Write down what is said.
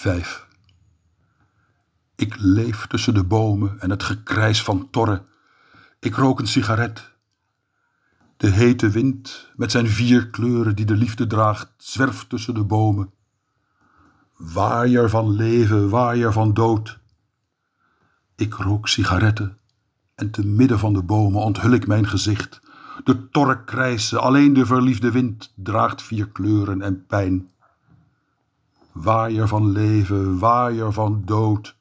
Vijf. Ik leef tussen de bomen en het gekrijs van torren. Ik rook een sigaret. De hete wind met zijn vier kleuren die de liefde draagt, zwerft tussen de bomen. Waaier van leven, waaier van dood. Ik rook sigaretten en te midden van de bomen onthul ik mijn gezicht. De torren krijsen, alleen de verliefde wind draagt vier kleuren en pijn. Waaier van leven, waaier van dood.